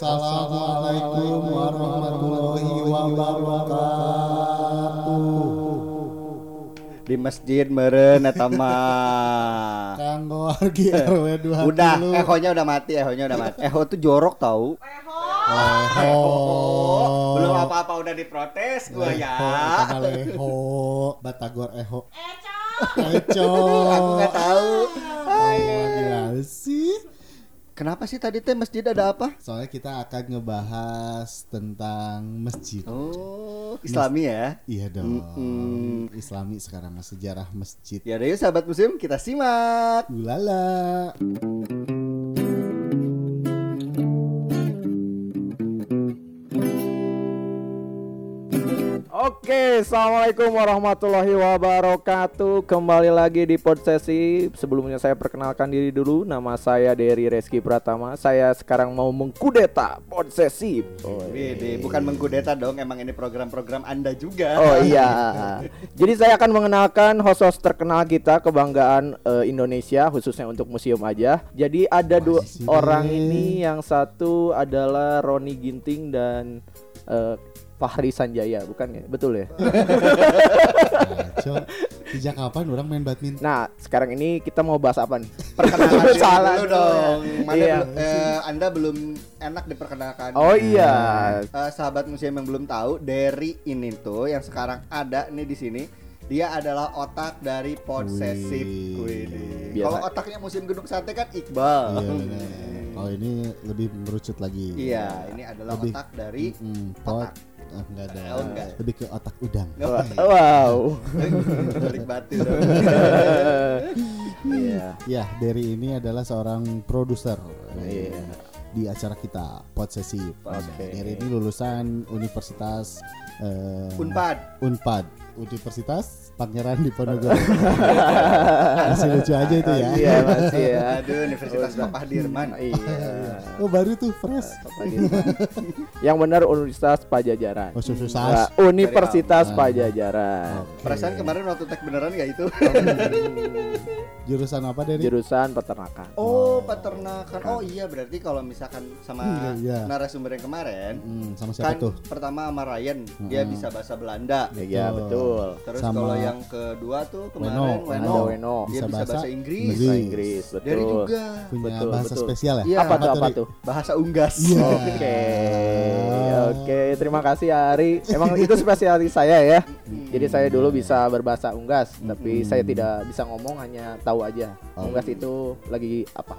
Assalamualaikum warahmatullahi wabarakatuh. Di masjid meren eta mah. Kanggo Argi RW 20. Udah, ehonya udah mati, ehonya udah mati. Eho tuh jorok tahu. Leho. Belum apa-apa udah diprotes gua ya. Leho. Batagor Eho. Eco. Aku nggak tahu. Oh, gila sih. Kenapa sih tadi teh masjid ada apa? Soalnya kita akan ngebahas tentang masjid. Oh, Islami ya. Iya dong. Mm-mm. Islami sekarang sejarah masjid. Ya yuk sahabat museum kita simak. Ulala. Oke, assalamualaikum warahmatullahi wabarakatuh. Kembali lagi di pod sesi. Sebelumnya saya perkenalkan diri dulu. Nama saya Dery Reski Pratama. Saya sekarang mau mengkudeta pod sesi. Oh, bukan mengkudeta dong, emang ini program-program Anda juga. Oh iya. Jadi saya akan mengenalkan host-host terkenal kita kebanggaan eh, Indonesia khususnya untuk museum aja. Jadi ada dua orang ini yang satu adalah Roni Ginting dan eh, Fahri Sanjaya, bukan ya? Betul ya? Sejak kapan orang main badminton? Nah, sekarang ini kita mau bahas apa nih? Perkenalan Salah dulu dong. Mana Iya. belum- eh, Anda belum enak diperkenalkan. Oh iya. Eh, sahabat museum yang belum tahu, dari ini tuh yang sekarang ada nih di sini, dia adalah otak dari. Wih. Biasa. Kalau otaknya museum Gedung Sate kan Iqbal. Iya Kalau ini lebih merucut lagi. Iya, ini adalah Lebih- otak dari Mm, pot. Ah, enggak ada. Oh, enggak. Lebih ke otak udang. Oh, Wow. balik batu. Iya. Ya, Derry ini adalah seorang produser eh, Iya. Di acara kita Pod Sesi. Oke. Derry ini lulusan Universitas eh, Unpad. Unpad, Universitas Pangeran Diponegoro. Masih lucu aja itu ya. Iya, masih ya. Aduh, Universitas Papa Dirman. Iya. Oh baru tuh fresh. Yang benar Universitas Pajajaran. Oh Enggak, sukses. Universitas Ah. Pajajaran. Perasaan kemarin waktu tag beneran gak itu? Jurusan apa Derry? Jurusan peternakan. Oh, peternakan. Oh iya, berarti kalau misalkan sama Iya, iya. narasumber yang kemarin, Hmm, sama siapa kan tuh? pertama sama Ryan, dia Hmm. bisa bahasa Belanda. Iya, Betul. betul. Terus Sama kalau yang kedua tuh kemarin Weno. Weno, Ada Weno. dia Bisa bahasa bahasa Inggris. Bahasa Inggris, betul. Dari juga Punya Betul, bahasa betul. spesial ya? Iya. Apa tuh apa tuh? bahasa Unggas. Iya. Oke, oke. Terima kasih Ari. Emang itu spesialis saya ya. Jadi saya dulu bisa berbahasa Unggas, tapi saya tidak bisa ngomong, hanya tahu aja. Oh. Unggas itu lagi apa?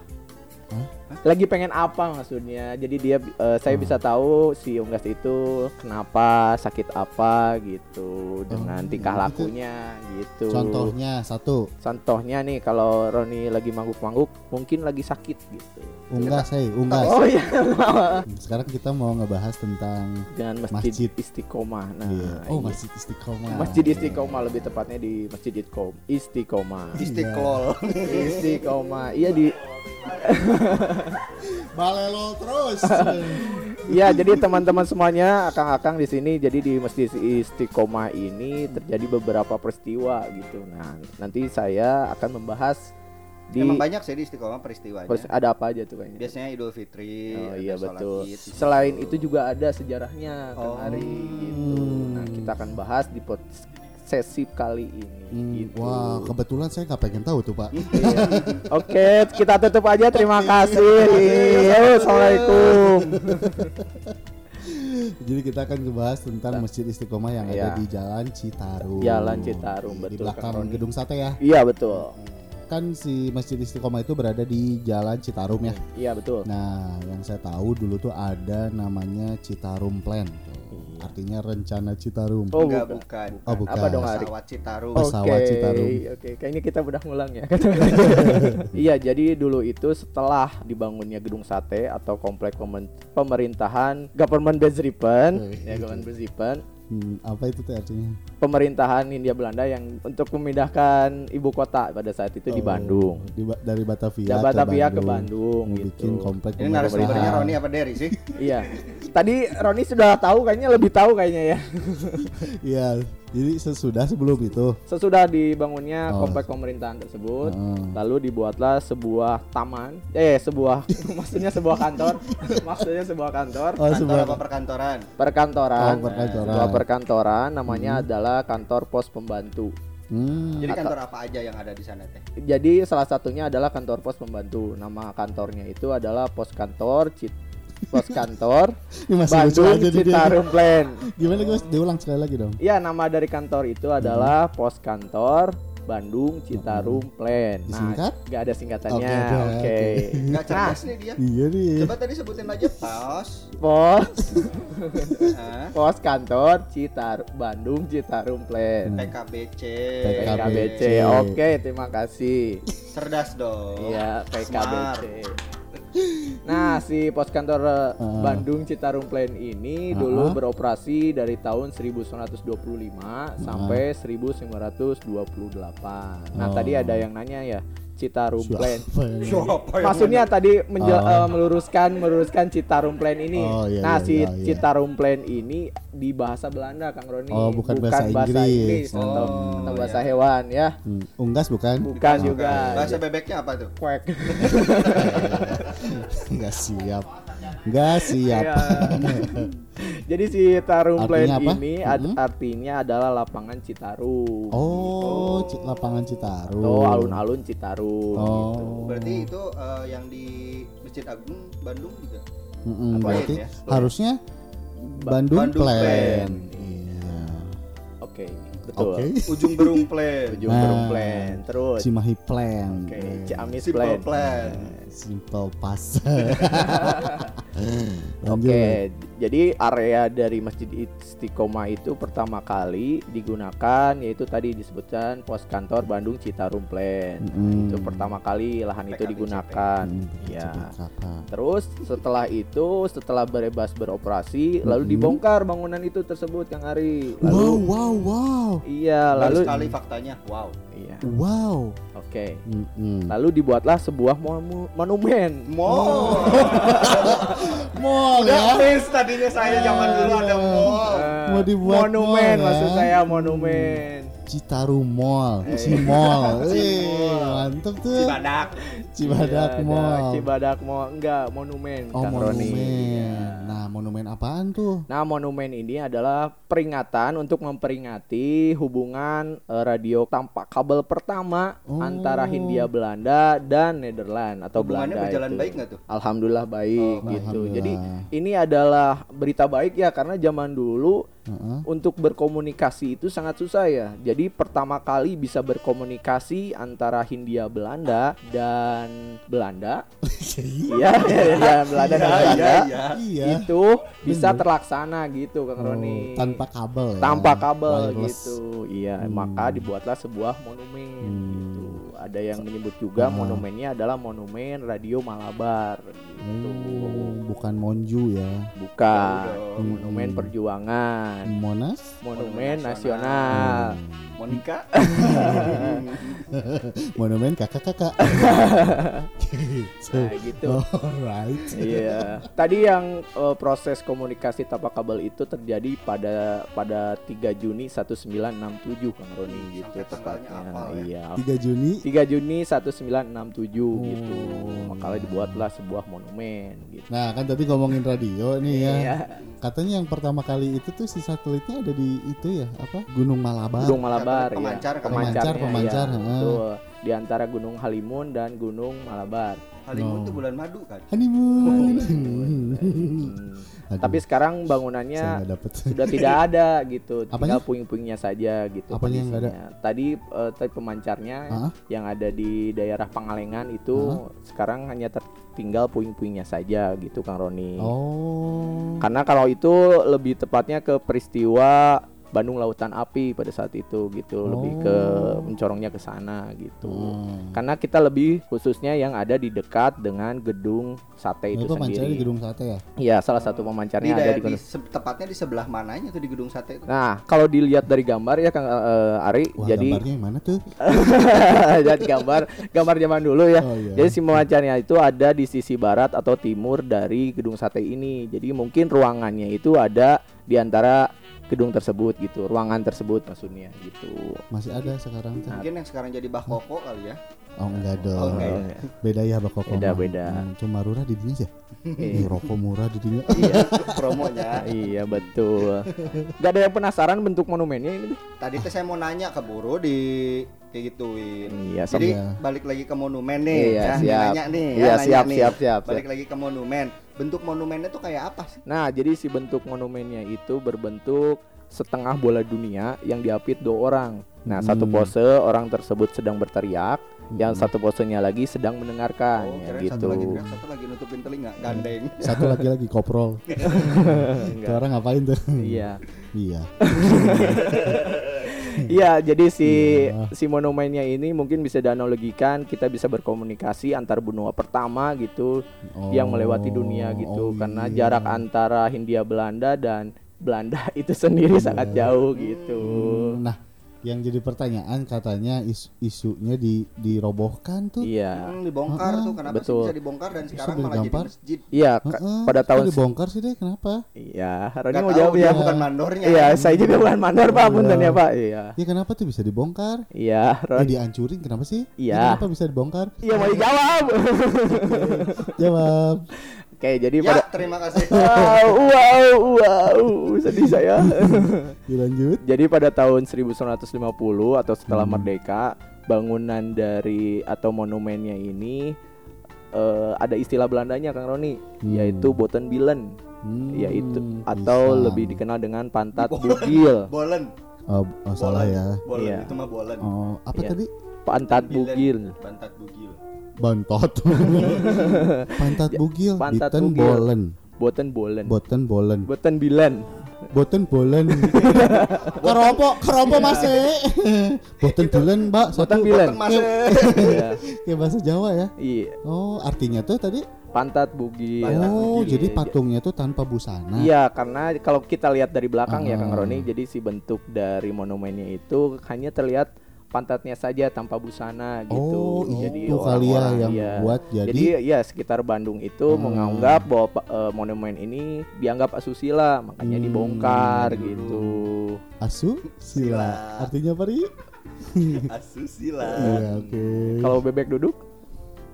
Lagi pengen apa maksudnya? Jadi dia, eh, saya bisa tahu si Unggas itu kenapa, sakit apa gitu, dengan Oh, tingkah gitu. lakunya gitu. Contohnya satu, Contohnya nih kalau Roni lagi mangguk-mangguk, mungkin lagi sakit gitu. unggas, hey, unggas. Oh iya, Sekarang kita mau ngebahas tentang dengan masjid, Masjid. Istiqomah. Nah, iya. Oh, iya. masjid istiqomah. Masjid Istiqomah lebih tepatnya di Masjid Istiqom- Istiqomah. Istiqlal. Istiqomah. Iya di Balelo terus. Iya, jadi teman-teman semuanya akang-akang di sini jadi di Masjid Istiqomah ini terjadi beberapa peristiwa gitu. Nah, nanti saya akan membahas di Emang banyak sih di Istiqomah peristiwanya. pers- ada apa aja tuh kayaknya. Biasanya Idul Fitri. Oh ada iya betul. Id situ. Selain itu juga ada sejarahnya Oh. Ari gitu. Nah, kita akan bahas di pot sesi kali ini Hmm, gitu. Wah, kebetulan saya nggak pengen tahu tuh, Pak. Iya. Oke, kita tutup aja. Terima kasih. Yo, Assalamualaikum. Jadi kita akan ngebahas tentang Masjid Istiqomah yang ada Iya. di Jalan Citarum. Jalan Citarum, Di betul, belakang Kang Roni. gedung sate ya. Iya betul. Kan si Masjid Istiqomah itu berada di Jalan Citarum ya. Iya betul. Nah, yang saya tahu dulu tuh ada namanya Citarum Plan. Tuh. Artinya rencana Citarum. Oh Enggak, bukan. bukan. Oh, bukan. Apa dong Ari? Pesawat Citarum. Oh, pesawat Oke, Citarum. Oke, kayaknya kita udah ngulang ya. iya, jadi dulu itu setelah dibangunnya gedung sate atau komplek pemerintahan government Bezripen, Oke. ya government Bezripen, Hmm, apa itu tuh artinya? pemerintahan Hindia Belanda yang untuk memindahkan ibu kota pada saat itu di Oh, Bandung. Di, Ba- dari Batavia, Dari Batavia ke Bandung, Mau gitu. bikin komplek Ini narasumbernya. Roni apa Derry sih? Iya. Tadi Roni sudah tahu kayaknya lebih tahu kayaknya ya. Iya, Jadi sesudah sebelum itu. Sesudah dibangunnya Oh. komplek pemerintahan tersebut, Heeh. lalu dibuatlah sebuah taman, eh sebuah maksudnya sebuah kantor, maksudnya sebuah kantor, Oh, Kantor sebuah apa perkantoran? perkantoran, Oh, perkantoran. sebuah perkantoran namanya adalah kantor pos pembantu. Hmm. Jadi kantor apa aja yang ada di sana teh? Jadi salah satunya adalah kantor pos pembantu. Nama kantornya itu adalah pos kantor Cit pos kantor Bandung. Citarum Plan. Gimana guys? Diulang sekali lagi dong. Ya nama dari kantor itu adalah pos kantor Bandung Citarum Plan. Nah, Disingkat? nggak ada singkatannya. Oke, Oke. oke, oke. Enggak Nah, cerdas nih dia. Iya nih. Coba tadi sebutin aja pos Hah? pos kantor Citar Bandung Citarum Plan. PKBC. PKBC. PKBC. Oke, terima kasih. Cerdas dong. Iya, Smart. Nah, si pos kantor uh, Ah. Bandung Citarum Plan ini Ah. dulu beroperasi dari tahun 1925 sampai 1928. Nah, Oh. tadi ada yang nanya ya, Citarum Plan. Maksudnya tadi menjel- Oh. eh, meluruskan meluruskan Citarum Plan ini. Oh, iya, nah, iya, si iya, iya. Citarum Plan ini di bahasa Belanda, Kang Roni. Oh, bukan bahasa Inggris. atau, Oh, atau bahasa iya. hewan ya. Hmm, Unggas bukan? Bukan juga. Bahasa bebeknya apa tuh? Quack. Enggak siap. Enggak siap. Iya. Jadi si Plan Artinya apa? ini ad- artinya adalah lapangan Citarum. Oh, Ci- lapangan Citarum. Atau alun-alun Citarum. Oh. gitu. Berarti itu eh, yang di Masjid Agung Bandung juga. Apa berarti ya? harusnya Bandung, Bandung Plan. Plan. Oke, betul. Oke. Ujung Berung Plan. Ujung Nah. Berung Plan. Terus Cimahi Plan. Oke, Eh, Ciamis Simple Plan. Plan. Simple Pass. Lanjut. Oke, jadi area dari Masjid Istiqomah itu pertama kali digunakan yaitu tadi disebutkan pos kantor Bandung Citarum Plan. Mm-mm. Itu pertama kali lahan itu digunakan. Hmm, Ya. Terus setelah itu setelah bebas beroperasi lalu Mm-mm. dibongkar bangunan itu tersebut Kang Ari. Wow, Lalu wow, wow. iya Baru lalu sekali faktanya. Wow. iya. Wow. Oke. Mm-mm. Lalu dibuatlah sebuah mo- monumen. Mall. Mall ya. Please tadinya saya zaman dulu ada mall. Eh, Mau dibuat monumen mall, ya? maksud saya monumen. Citarum Mall, Eh. Cimol. Cimol. Wih, mantep tuh. Cibadak. Cibadak Iya, Mall. ada Cibadak Mall enggak monumen Oh, Kang Roni. monumen. Iya. Nah, monumen apaan tuh? Nah, monumen ini adalah peringatan untuk memperingati hubungan eh, radio tanpa kabel pertama Oh. antara Hindia Belanda dan Nederland atau Hubungannya Belanda berjalan itu. baik nggak tuh? Alhamdulillah baik Oh, gitu. Alhamdulillah. Jadi ini adalah berita baik ya karena zaman dulu Heeh. untuk berkomunikasi itu sangat susah ya. Jadi pertama kali bisa berkomunikasi antara Hindia Belanda dan Belanda. Iya, iya, Belanda dan Belanda. iya. Iya. Itu bisa terlaksana gitu Kang Oh, Roni. tanpa kabel ya. tanpa kabel Wireless. gitu. Iya, Hmm. maka dibuatlah sebuah monumen Hmm. gitu. Ada yang menyebut juga Ah. monumennya adalah monumen Radio Malabar gitu. Oh, bukan Monju ya. Bukan Jauh dong. monumen Hmm. perjuangan, Monas? monumen nasional. nasional. Monica. Monumen kakak-kakak. Nah, gitu. Alright. Iya. Tadi yang eh, proses komunikasi tanpa kabel itu terjadi pada pada 3 Juni 1967 Kang Roni gitu tepatnya. ya. Iya. 3 Juni 3 Juni 1967 gitu. Oh. Makanya dibuatlah sebuah monumen gitu. Nah kan tadi ngomongin radio nih ya Iya. Katanya yang pertama kali itu tuh si satelitnya ada di itu ya apa Gunung Malabar Gunung Malabar ya. Pemancar, kan? Pemancar, pemancar, ya, heeh. betul. Di antara Gunung Halimun dan Gunung Malabar. Halimun Oh. tuh bulan madu kan? Hmm. Aduh, Tapi sekarang bangunannya sudah tidak ada gitu. Apanya? Tinggal puing-puingnya saja gitu. Apanya yang ada? Tadi eh, tadi pemancarnya Hah? yang ada di daerah Pangalengan itu sekarang hanya tertinggal puing-puingnya saja gitu Kang Roni. Oh Karena kalau itu lebih tepatnya ke peristiwa Bandung Lautan Api pada saat itu gitu, lebih ke Oh. mencorongnya ke sana gitu. Hmm. Karena kita lebih khususnya yang ada di dekat dengan gedung sate itu Itu pemancarnya sendiri. di gedung sate ya Iya, salah satu Di, pemancarnya ada di di gedung. tepatnya di sebelah mananya tuh di gedung sate itu? Nah, kalau dilihat dari gambar ya Kang eh, Ari, Wah jadi gambarnya yang mana tuh jadi gambar gambar zaman dulu ya. Oh iya Jadi si pemancarnya itu ada di sisi barat atau timur dari gedung sate ini. Jadi mungkin ruangannya itu ada di antara gedung tersebut gitu, ruangan tersebut maksudnya gitu. Masih ada sekarang tuh. Mungkin yang sekarang jadi bakoko kali ya. Oh enggak Oh, dong. enggak ya? Beda ya bakok Beda, beda. cuma murah di dunia sih. Eh, Ih, rokok murah di dunia. Iya, promonya. iya betul. Gak ada yang penasaran bentuk monumennya ini? Tadi tuh saya mau nanya ke Buru di kayak gituin. Iya, Jadi Iya. balik lagi ke monumen nih, Iya, ya, siap. nanya nih, ya, Iya, nanya siap, nih. siap, siap, Balik lagi ke monumen. Bentuk monumennya tuh kayak apa sih? Nah, jadi si bentuk monumennya itu berbentuk setengah bola dunia yang diapit dua orang. Nah, satu Hmm. pose orang tersebut sedang berteriak, yang satu posenya lagi sedang mendengarkan Oh, ya, gitu. satu lagi teriak, satu lagi nutupin telinga, gandeng. Satu lagi lagi koprol. Itu orang ngapain tuh? Iya. iya. Iya, jadi si Iya. si monumennya ini mungkin bisa dianalogikan kita bisa berkomunikasi antar benua pertama gitu yang melewati dunia gitu oh karena iya. jarak antara Hindia Belanda dan Belanda itu sendiri sangat jauh gitu. Nah, yang jadi pertanyaan katanya is- isunya di dirobohkan tuh. Iya. Hmm, dibongkar Heeh, tuh, kenapa betul. sih bisa dibongkar dan sekarang malah jadi gampar? masjid? Iya, Heeh, pada tahun dibongkar sih deh kenapa? Iya, Roni mau jawab dia ya. bukan mandornya. Iya, saya juga bukan mandor Pak, punten ya Pak. Iya. Ya kenapa tuh bisa dibongkar? Iya, Ya Ron. dihancurin kenapa sih? Ya, Iya. kenapa bisa dibongkar? Iya, mau dijawab. Jawab. Oke, jadi Ya, pada terima kasih. Wow, wow, wow, sedih saya. Dilanjut. Jadi pada tahun 1950 atau setelah Hmm. merdeka, bangunan dari atau monumennya ini eh, ada istilah Belandanya Kang Roni, Hmm. yaitu Botenbilen, Hmm, yaitu atau pisang. lebih dikenal dengan pantat bugil. Bolen. Oh, oh, salah Bolen. ya. Bolen Iya. itu mah bolen. Oh, apa Iya. tadi? Pantat Bilen. bugil. Bantat bugil. Bantot. Pantat bugil. Pantat Biten bugil. bolen. Boten bolen. Boten bolen. Botenbilen. Boten bolen. keropo, keropo masih. Boten bolen, Mbak. Boten masih. Iya. Kayak bahasa Jawa ya. Iya, Oh, artinya tuh tadi. pantat bugil. Pantat Oh, bugil. jadi patungnya tuh tanpa busana. Iya, karena kalau kita lihat dari belakang ya Kang Ah. Roni, jadi si bentuk dari monumennya itu hanya terlihat pantatnya saja tanpa busana gitu. Oh, jadi itu kali ya orang-orang, yang iya. buat jadi, Jadi ya sekitar Bandung itu Hmm. menganggap bahwa eh, monumen ini dianggap asusila, makanya Hmm. dibongkar gitu. asu sila. Sila. Artinya apa, Ri? Asusila. Iya, oke. Kalau bebek duduk?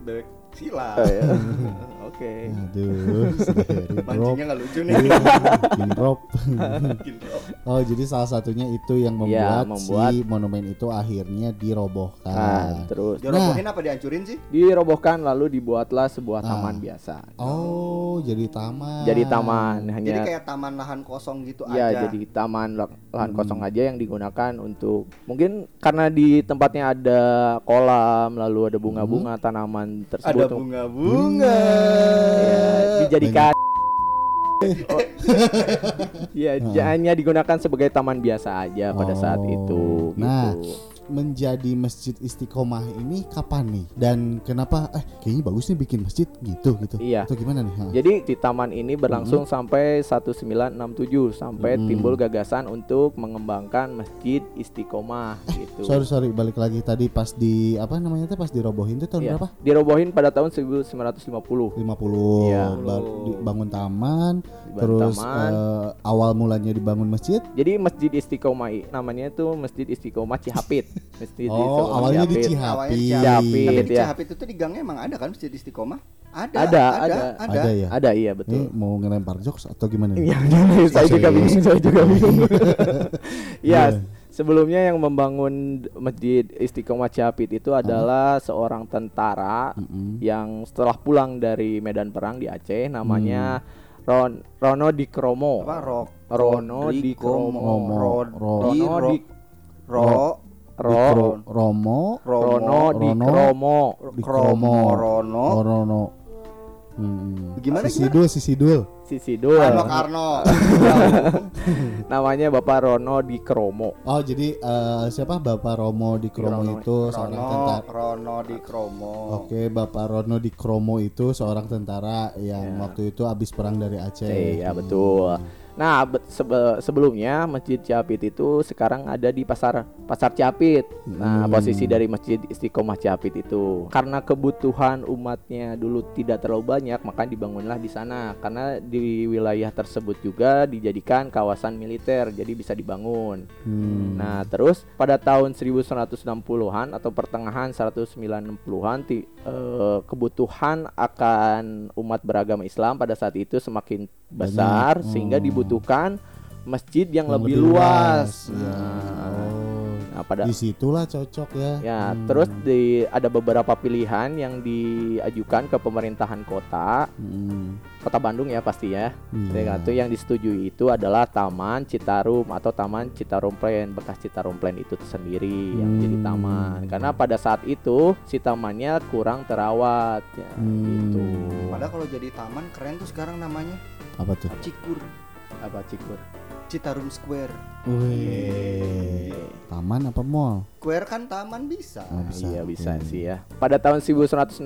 Bebek sila. Oh, ya. Oke. Aduh, dari drop. Mancingnya nggak lucu nih. Iya, bikin drop. Bikin drop. Oh, jadi salah satunya itu yang membuat, membuat- si monumen itu akhirnya Nah, dirobohkan. terus Dirobohin apa dihancurin sih? dirobohkan lalu dibuatlah sebuah Ah. taman biasa. Oh, jadi taman. Jadi taman Jadi hanya kayak taman lahan kosong gitu Ya, aja. jadi taman lah- lahan Hmm. kosong aja yang digunakan untuk mungkin karena di tempatnya ada kolam, lalu ada bunga-bunga Hmm. tanaman Ada tersebut. bunga-bunga. Ya, dijadikan Oh. ya, j- hanya digunakan sebagai taman biasa aja pada saat Oh. itu. Nah, gitu. Menjadi masjid istiqomah ini kapan nih? Dan kenapa? Eh, kayaknya bagus nih bikin masjid gitu gitu. Iya. Atau gimana nih? Ha? Jadi di taman ini berlangsung sampai 1967 sampai Hmm. timbul gagasan untuk mengembangkan masjid istiqomah gitu. Sorry sorry balik lagi tadi pas di apa namanya tuh pas dirobohin tuh tahun Iya. berapa? Dirobohin pada tahun 1950. 50 Iya. Ba- dibangun taman Dibangun terus taman. eh, awal mulanya dibangun masjid Jadi Masjid Istiqomah namanya itu Masjid Istiqomah Cihapit. Masjid oh Istiqomah awalnya di Cihapit. Di Cihapit. Tapi di ya. Cihapit itu di gangnya emang ada kan masjid istiqomah? Ada, Ada, ada, ada. ada. ada ya Ada iya ini betul. mau ngelempar jokes atau gimana nih? Iya, saya juga Serius. bingung, saya juga bingung. Iya. ya, sebelumnya yang membangun Masjid Istiqomah Cihapit itu adalah seorang tentara Mm-mm. yang setelah pulang dari medan perang di Aceh namanya Hmm. Ron Rono Dikromo. Apa rok? Rono Dikromo. Romo. Rod, Ro- di, Rono ro, di ro, Ro Dikro- Romo Rono Rono. Dikromo. Dikromo Rono. Rono Hmm. Gimana, si Sidul si Sidul Sisidul. Arno Karno. Namanya Bapak Rono Dikromo. oh jadi eh, siapa Bapak Romo di Kromo Rono. itu seorang Rono, tentara Rono di Kromo. Oke, Bapak Rono di Kromo itu seorang tentara yang Ya. waktu itu habis perang dari Aceh. Eh, ya betul. Nah, be- sebe- sebelumnya Masjid Ciapit itu sekarang ada di pasar Pasar Ciapit. Nah, Hmm. posisi dari Masjid Istiqomah Ciapit itu karena kebutuhan umatnya dulu tidak terlalu banyak, maka dibangunlah di sana. Karena di wilayah tersebut juga dijadikan kawasan militer, jadi bisa dibangun. Hmm. Nah, terus pada tahun 1160-an atau pertengahan 190-an eh, kebutuhan akan umat beragama Islam pada saat itu semakin besar Banyak. sehingga Oh. dibutuhkan masjid yang, Yang lebih, luas. Ya. Nah. Nah, pada Di situlah cocok ya. ya Hmm. terus di ada beberapa pilihan yang diajukan ke pemerintahan kota, Hmm. kota Bandung ya pasti ya. Iya. Satu yang disetujui itu adalah Taman Citarum atau Taman Citarum Plan bekas Citarum Plan itu sendiri yang Hmm. jadi taman. Karena pada saat itu si tamannya kurang terawat ya Hmm. gitu. Padahal kalau jadi taman keren tuh sekarang namanya Apa tuh? Cikur Apa Cikur? Citarum Square. Wih. Taman apa mall? Square kan taman bisa. Oh, bisa. iya bisa oke. sih ya. Pada tahun 1166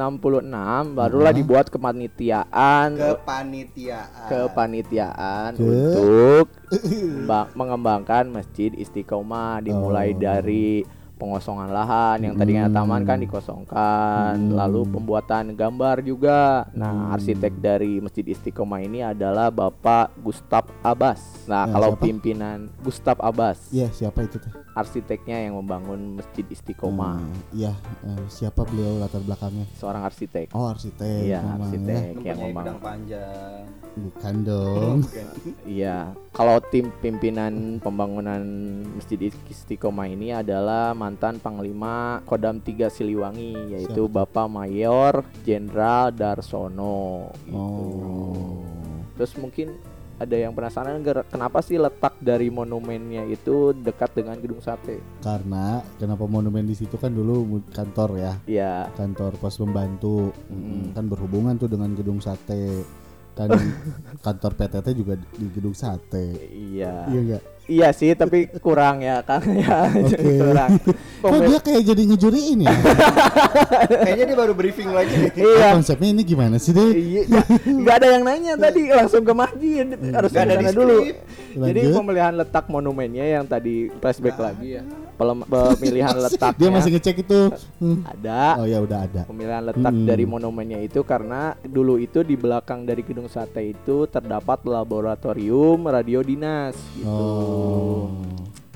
barulah Hah? dibuat kepanitiaan Kepanitiaan. kepanitiaan Ke- untuk ba- mengembangkan Masjid Istiqomah dimulai Oh. dari pengosongan lahan yang tadinya Hmm. taman kan dikosongkan Hmm. lalu pembuatan gambar juga nah Hmm. arsitek dari Masjid Istiqomah ini adalah Bapak Gustaf Abbas nah Ya, kalau siapa? pimpinan Gustaf Abbas Iya, siapa itu teh? Arsiteknya yang membangun Masjid Istiqomah Hmm, Iya, eh, siapa beliau latar belakangnya? seorang arsitek Oh, arsitek. Iya, memang arsitek. ya. yang membangun. panjang. Bukan dong. Iya, kalau tim pimpinan pembangunan Masjid Istiqomah ini adalah mantan Panglima Kodam 3 Siliwangi yaitu Siapa Bapak Mayor Jenderal Darsono gitu. Oh. Terus mungkin ada yang penasaran kenapa sih letak dari monumennya itu dekat dengan gedung sate? Karena kenapa monumen di situ kan dulu kantor ya, Iya, kantor pos pembantu. Mm. Kan berhubungan tuh dengan gedung sate. Kan kantor PTT juga di gedung sate. iya. Iya enggak? Iya sih, tapi kurang ya kan ya. Oke. kurang. Kok dia kayak jadi ngejuriin ya? Kayaknya dia baru briefing lagi. Iya. Konsepnya ini gimana sih deh? Iya, nggak- ada yang nanya tadi langsung ke masjid harus Nggak ada di dulu. skrip. Jadi Lanjut. pemilihan letak monumennya yang tadi flashback lagi ya. Pemilihan letaknya Dia masih ngecek itu. Hmm. ada. Oh ya udah ada. Pemilihan letak Hmm. dari monumennya itu karena dulu itu di belakang dari gedung sate itu terdapat laboratorium radio dinas gitu. Oh. Oh.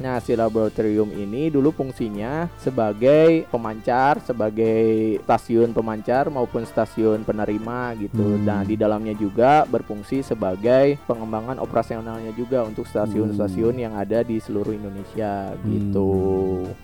Nah, si laboratorium ini dulu fungsinya sebagai pemancar, sebagai stasiun pemancar maupun stasiun penerima gitu. Hmm. Nah, di dalamnya juga berfungsi sebagai pengembangan operasionalnya juga untuk stasiun-stasiun yang ada di seluruh Indonesia gitu.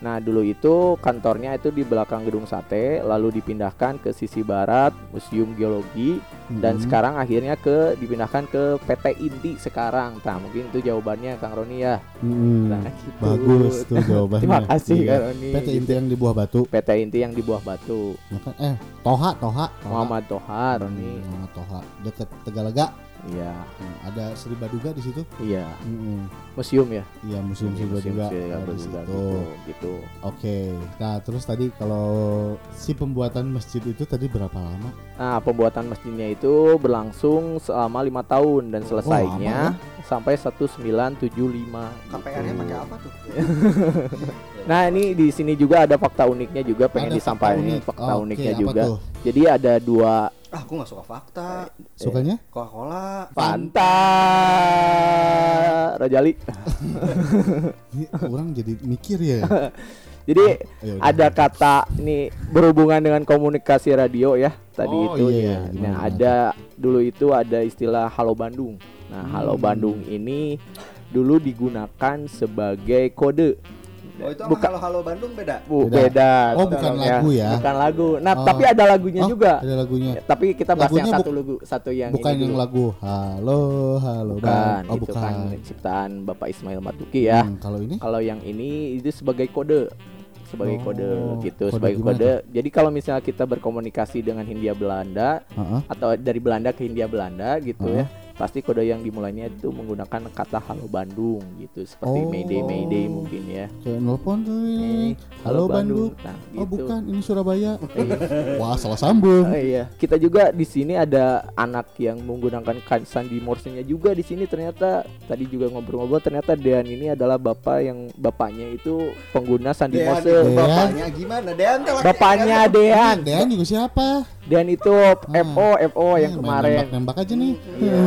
Nah, dulu itu kantornya itu di belakang gedung sate, lalu dipindahkan ke sisi barat Museum Geologi dan Hmm. sekarang akhirnya ke dipindahkan ke PT Inti sekarang. Nah, mungkin itu jawabannya Kang Roni ya. Hmm. Nah, gitu. Bagus tuh jawabannya. Terima kasih Iya. Roni. PT Inti yang di Buah Batu. PT Inti yang di Buah Batu. Kan? Eh, Toha, Toha. Toha. Muhammad Tohar Roni. Muhammad Toha. Deket Tegalaga. Iya, Hmm, ada Sri Baduga di situ. iya. Hmm, Museum ya. Iya, Museum Sri Baduga. Ada di situ. gitu. gitu. Oke. Nah, terus tadi kalau si pembuatan masjid itu tadi berapa lama? Nah, pembuatan masjidnya itu berlangsung selama lima tahun dan selesainya sampai 1975. KPR-nya gitu. pakai apa tuh? Nah, ini di sini juga ada fakta uniknya juga pengen Ada disampaikan fakta unik. fakta Oke, uniknya juga. tuh? Jadi ada dua Ah, aku nggak suka fakta. Sukanya? Coca-Cola. Fanta Rajali. Ini orang jadi mikir ya. Jadi Ya udah. ada kata ini berhubungan dengan komunikasi radio ya tadi Oh, itu iya, ya. Nah, gimana? ada dulu itu ada istilah Halo Bandung. Nah, Halo Hmm. Bandung ini dulu digunakan sebagai kode. Oh itu Bukan- Halo Halo Bandung beda. Bu, Beda. beda. Oh, bukan tolong lagu ya? Bukan lagu. Nah, Oh. tapi ada lagunya Oh, juga. Ada lagunya. Ya, tapi kita bahas yang satu lagu, satu yang bukan ini yang dulu. lagu Halo, halo Bukan, Bang. Oh, itu bukan. kan ciptaan Bapak Ismail Marzuki ya. Hmm, kalau ini Kalau yang ini itu sebagai kode sebagai Oh, kode gitu kode sebagai gimana kode. Jadi kalau misalnya kita berkomunikasi dengan Hindia Belanda Heeh. atau dari Belanda ke Hindia Belanda gitu ya. Pasti kode yang dimulainya itu menggunakan kata halo Bandung gitu seperti Oh. Mayday Mayday mungkin ya. Kayak tuh ini. Eh, Halo Bandung. Nah, Oh gitu. bukan, ini Surabaya. Wah salah sambung. Oh, iya, kita juga di sini ada anak yang menggunakan kan- sandi Morse-nya juga di sini ternyata tadi juga ngobrol-ngobrol ternyata Dean ini adalah bapak yang bapaknya itu pengguna sandi Dean Morse. Dean. bapaknya gimana? Dean laki- Bapaknya Dean. Dean juga siapa? Dean itu FO FO yang Hmm, kemarin. Nembak-nembak aja nih. Iya.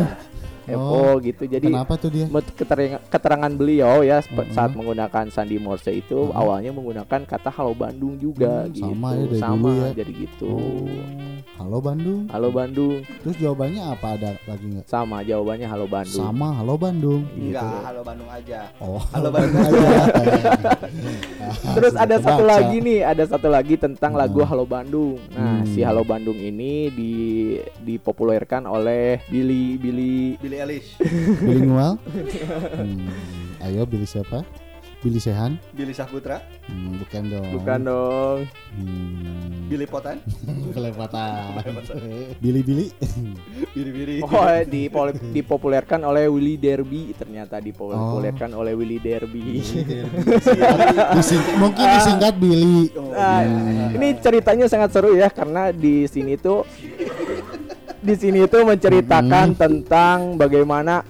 Oh, FO gitu. Jadi Kenapa tuh dia? keterangan, keterangan beliau ya spe- Mm-mm. saat menggunakan sandi Morse itu Mm-mm. awalnya menggunakan kata halo Bandung juga Hmm, gitu. sama ya dari Sama, dulu ya. jadi gitu. Oh, halo Bandung. Halo Bandung. Terus jawabannya apa ada lagi nggak? Sama jawabannya halo Bandung. Sama halo Bandung. Gitu. Enggak, halo Bandung aja. Oh, Halo Bandung aja. Terus Sudah ada satu lagi nih, ada satu lagi tentang Hmm. lagu Halo Bandung. Nah, Hmm. si Halo Bandung ini di dipopulerkan oleh Billy Billy Billy Eilish, Bilingual. Hmm, ayo Billy siapa? Billy Sehan? Billy Saputra, Hmm, bukan dong. bukan dong. Hmm, Billy Potan, kelewatan. Billy Billy. Billy Billy. Oh, dipol- dipopulerkan oleh Willy Derby ternyata dipopulerkan Oh. oleh Willy Derby. Dising- mungkin disingkat Billy. Oh, Nah, ini ceritanya sangat seru ya karena di sini tuh di sini tuh menceritakan Hmm. tentang bagaimana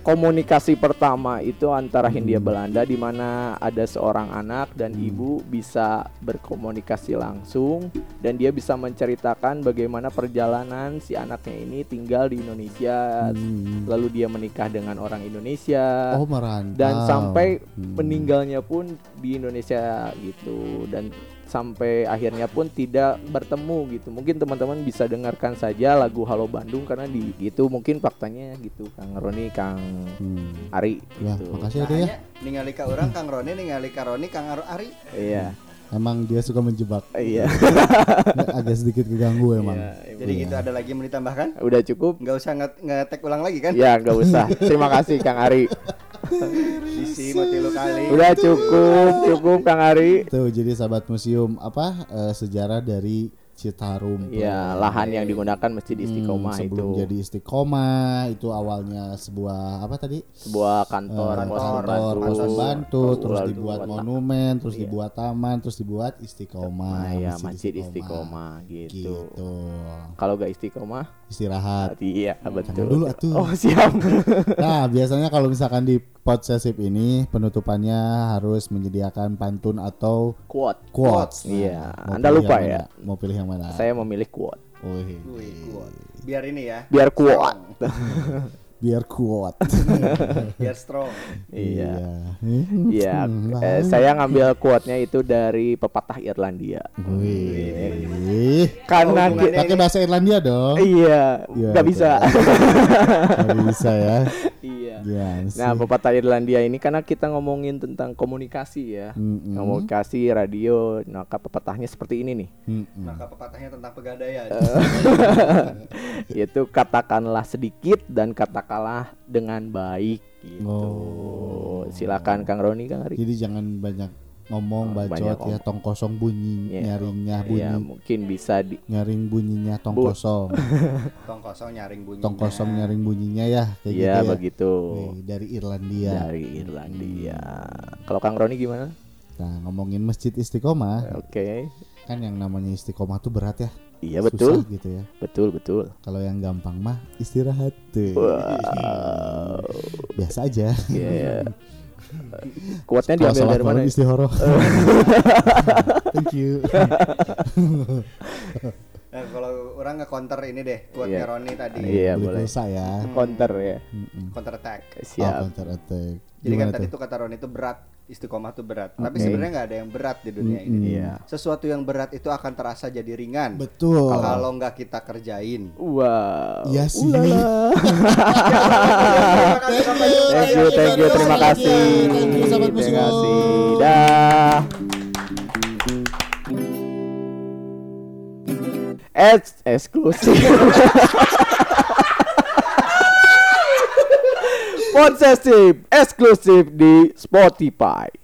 komunikasi pertama itu antara Hindia Belanda di mana ada seorang anak dan Hmm. ibu bisa berkomunikasi langsung dan dia bisa menceritakan bagaimana perjalanan si anaknya ini tinggal di Indonesia Hmm. lalu dia menikah dengan orang Indonesia Oh merantau. dan sampai Hmm. meninggalnya pun di Indonesia gitu dan sampai akhirnya pun tidak bertemu gitu mungkin teman-teman bisa dengarkan saja lagu Halo Bandung karena di gitu mungkin faktanya gitu Kang Roni Kang Hmm. Ari Ya, gitu makasih ada ya. Ningali ka orang Kang Roni ningali ka Roni Kang Aro Ari. iya Emang dia suka menjebak. iya Agak sedikit keganggu emang. Iya, Jadi Iya. gitu ada lagi yang mau ditambahkan? udah cukup Nggak usah nge- ngetek ulang lagi kan? ya nggak usah terima kasih Kang Ari Isi mau tilu kali. udah cukup cukup Kang Ari Tuh jadi sahabat museum apa eh, sejarah dari Citarum. ya lahan yang digunakan masjid Hmm, Istiqomah sebelum itu jadi Istiqomah itu awalnya sebuah apa tadi? sebuah kantor pos kantor, kantor pos pembantu. pembantu, terus dibuat monumen, terus Iya. dibuat taman, terus dibuat Istiqomah. Nah, ya masjid Istiqomah gitu. Gitu. Kalau gak Istiqomah, Istirahat. iya betul. dulu atuh. Oh siap. Nah, biasanya kalau misalkan di podsesif ini penutupannya harus menyediakan pantun atau quote. quotes. Nah, Iya. mau Anda lupa ya? mana? Mau pilih yang mana? Saya memilih quote. Wih, kuat. Biar ini ya. Biar quote. biar kuat. Biar strong. iya. Iya. hmm, Eh, saya ngambil quote-nya itu dari pepatah Irlandia. Wih. Karena Oh, Pakai bahasa Irlandia dong. iya, Iya, nggak bisa. Nggak bisa ya. Sih? Nah, pepatah Irlandia ini karena kita ngomongin tentang komunikasi ya. Mm-mm. Komunikasi radio, maka pepatahnya seperti ini nih. Mm-mm. Maka pepatahnya tentang pegadaian. yaitu katakanlah sedikit dan katakanlah dengan baik gitu. Oh. Silakan Kang Roni Kang Ari. Jadi jangan banyak ngomong Oh, bacot banyak ya, tong kosong bunyi, Iya. nyaringnya bunyi, Ya, mungkin bisa di nyaring bunyinya tong Bu- kosong, Tong kosong nyaring bunyinya. tong kosong nyaring bunyinya ya, kayak Iya gitu ya. begitu. Nih, dari Irlandia. Dari Irlandia. Kalau Kang Roni gimana? Nah, ngomongin masjid Istiqomah, Oke. kan yang namanya Istiqomah tuh berat ya. Iya susah betul. gitu ya. Betul betul. Kalau yang gampang mah istirahat tuh. Wow. Biasa aja. Iya. Kuatnya diambil dari mana? malam istihoroh. Thank you. Nah, kalau orang nge-counter ini deh, quote-nya Iya. Roni tadi. Iya Beli boleh. pulsa ya. Counter ya. Mm-mm. Counter attack. Oh, Siap. counter attack. Jadi kan Gimana tadi tuh? tuh kata Roni itu berat, istiqomah tuh berat. Tapi Oke. sebenarnya nggak ada yang berat di dunia Mm-mm. ini. Iya. Sesuatu yang berat itu akan terasa jadi ringan. Betul. Kalau nggak kita kerjain. Wow. Iya sih. Ulala. Thank Thank you, thank you, terima kasih. Thank you, sahabat Terima kasih. Dah. Eks eksklusif. Possessive eksklusif di Spotify.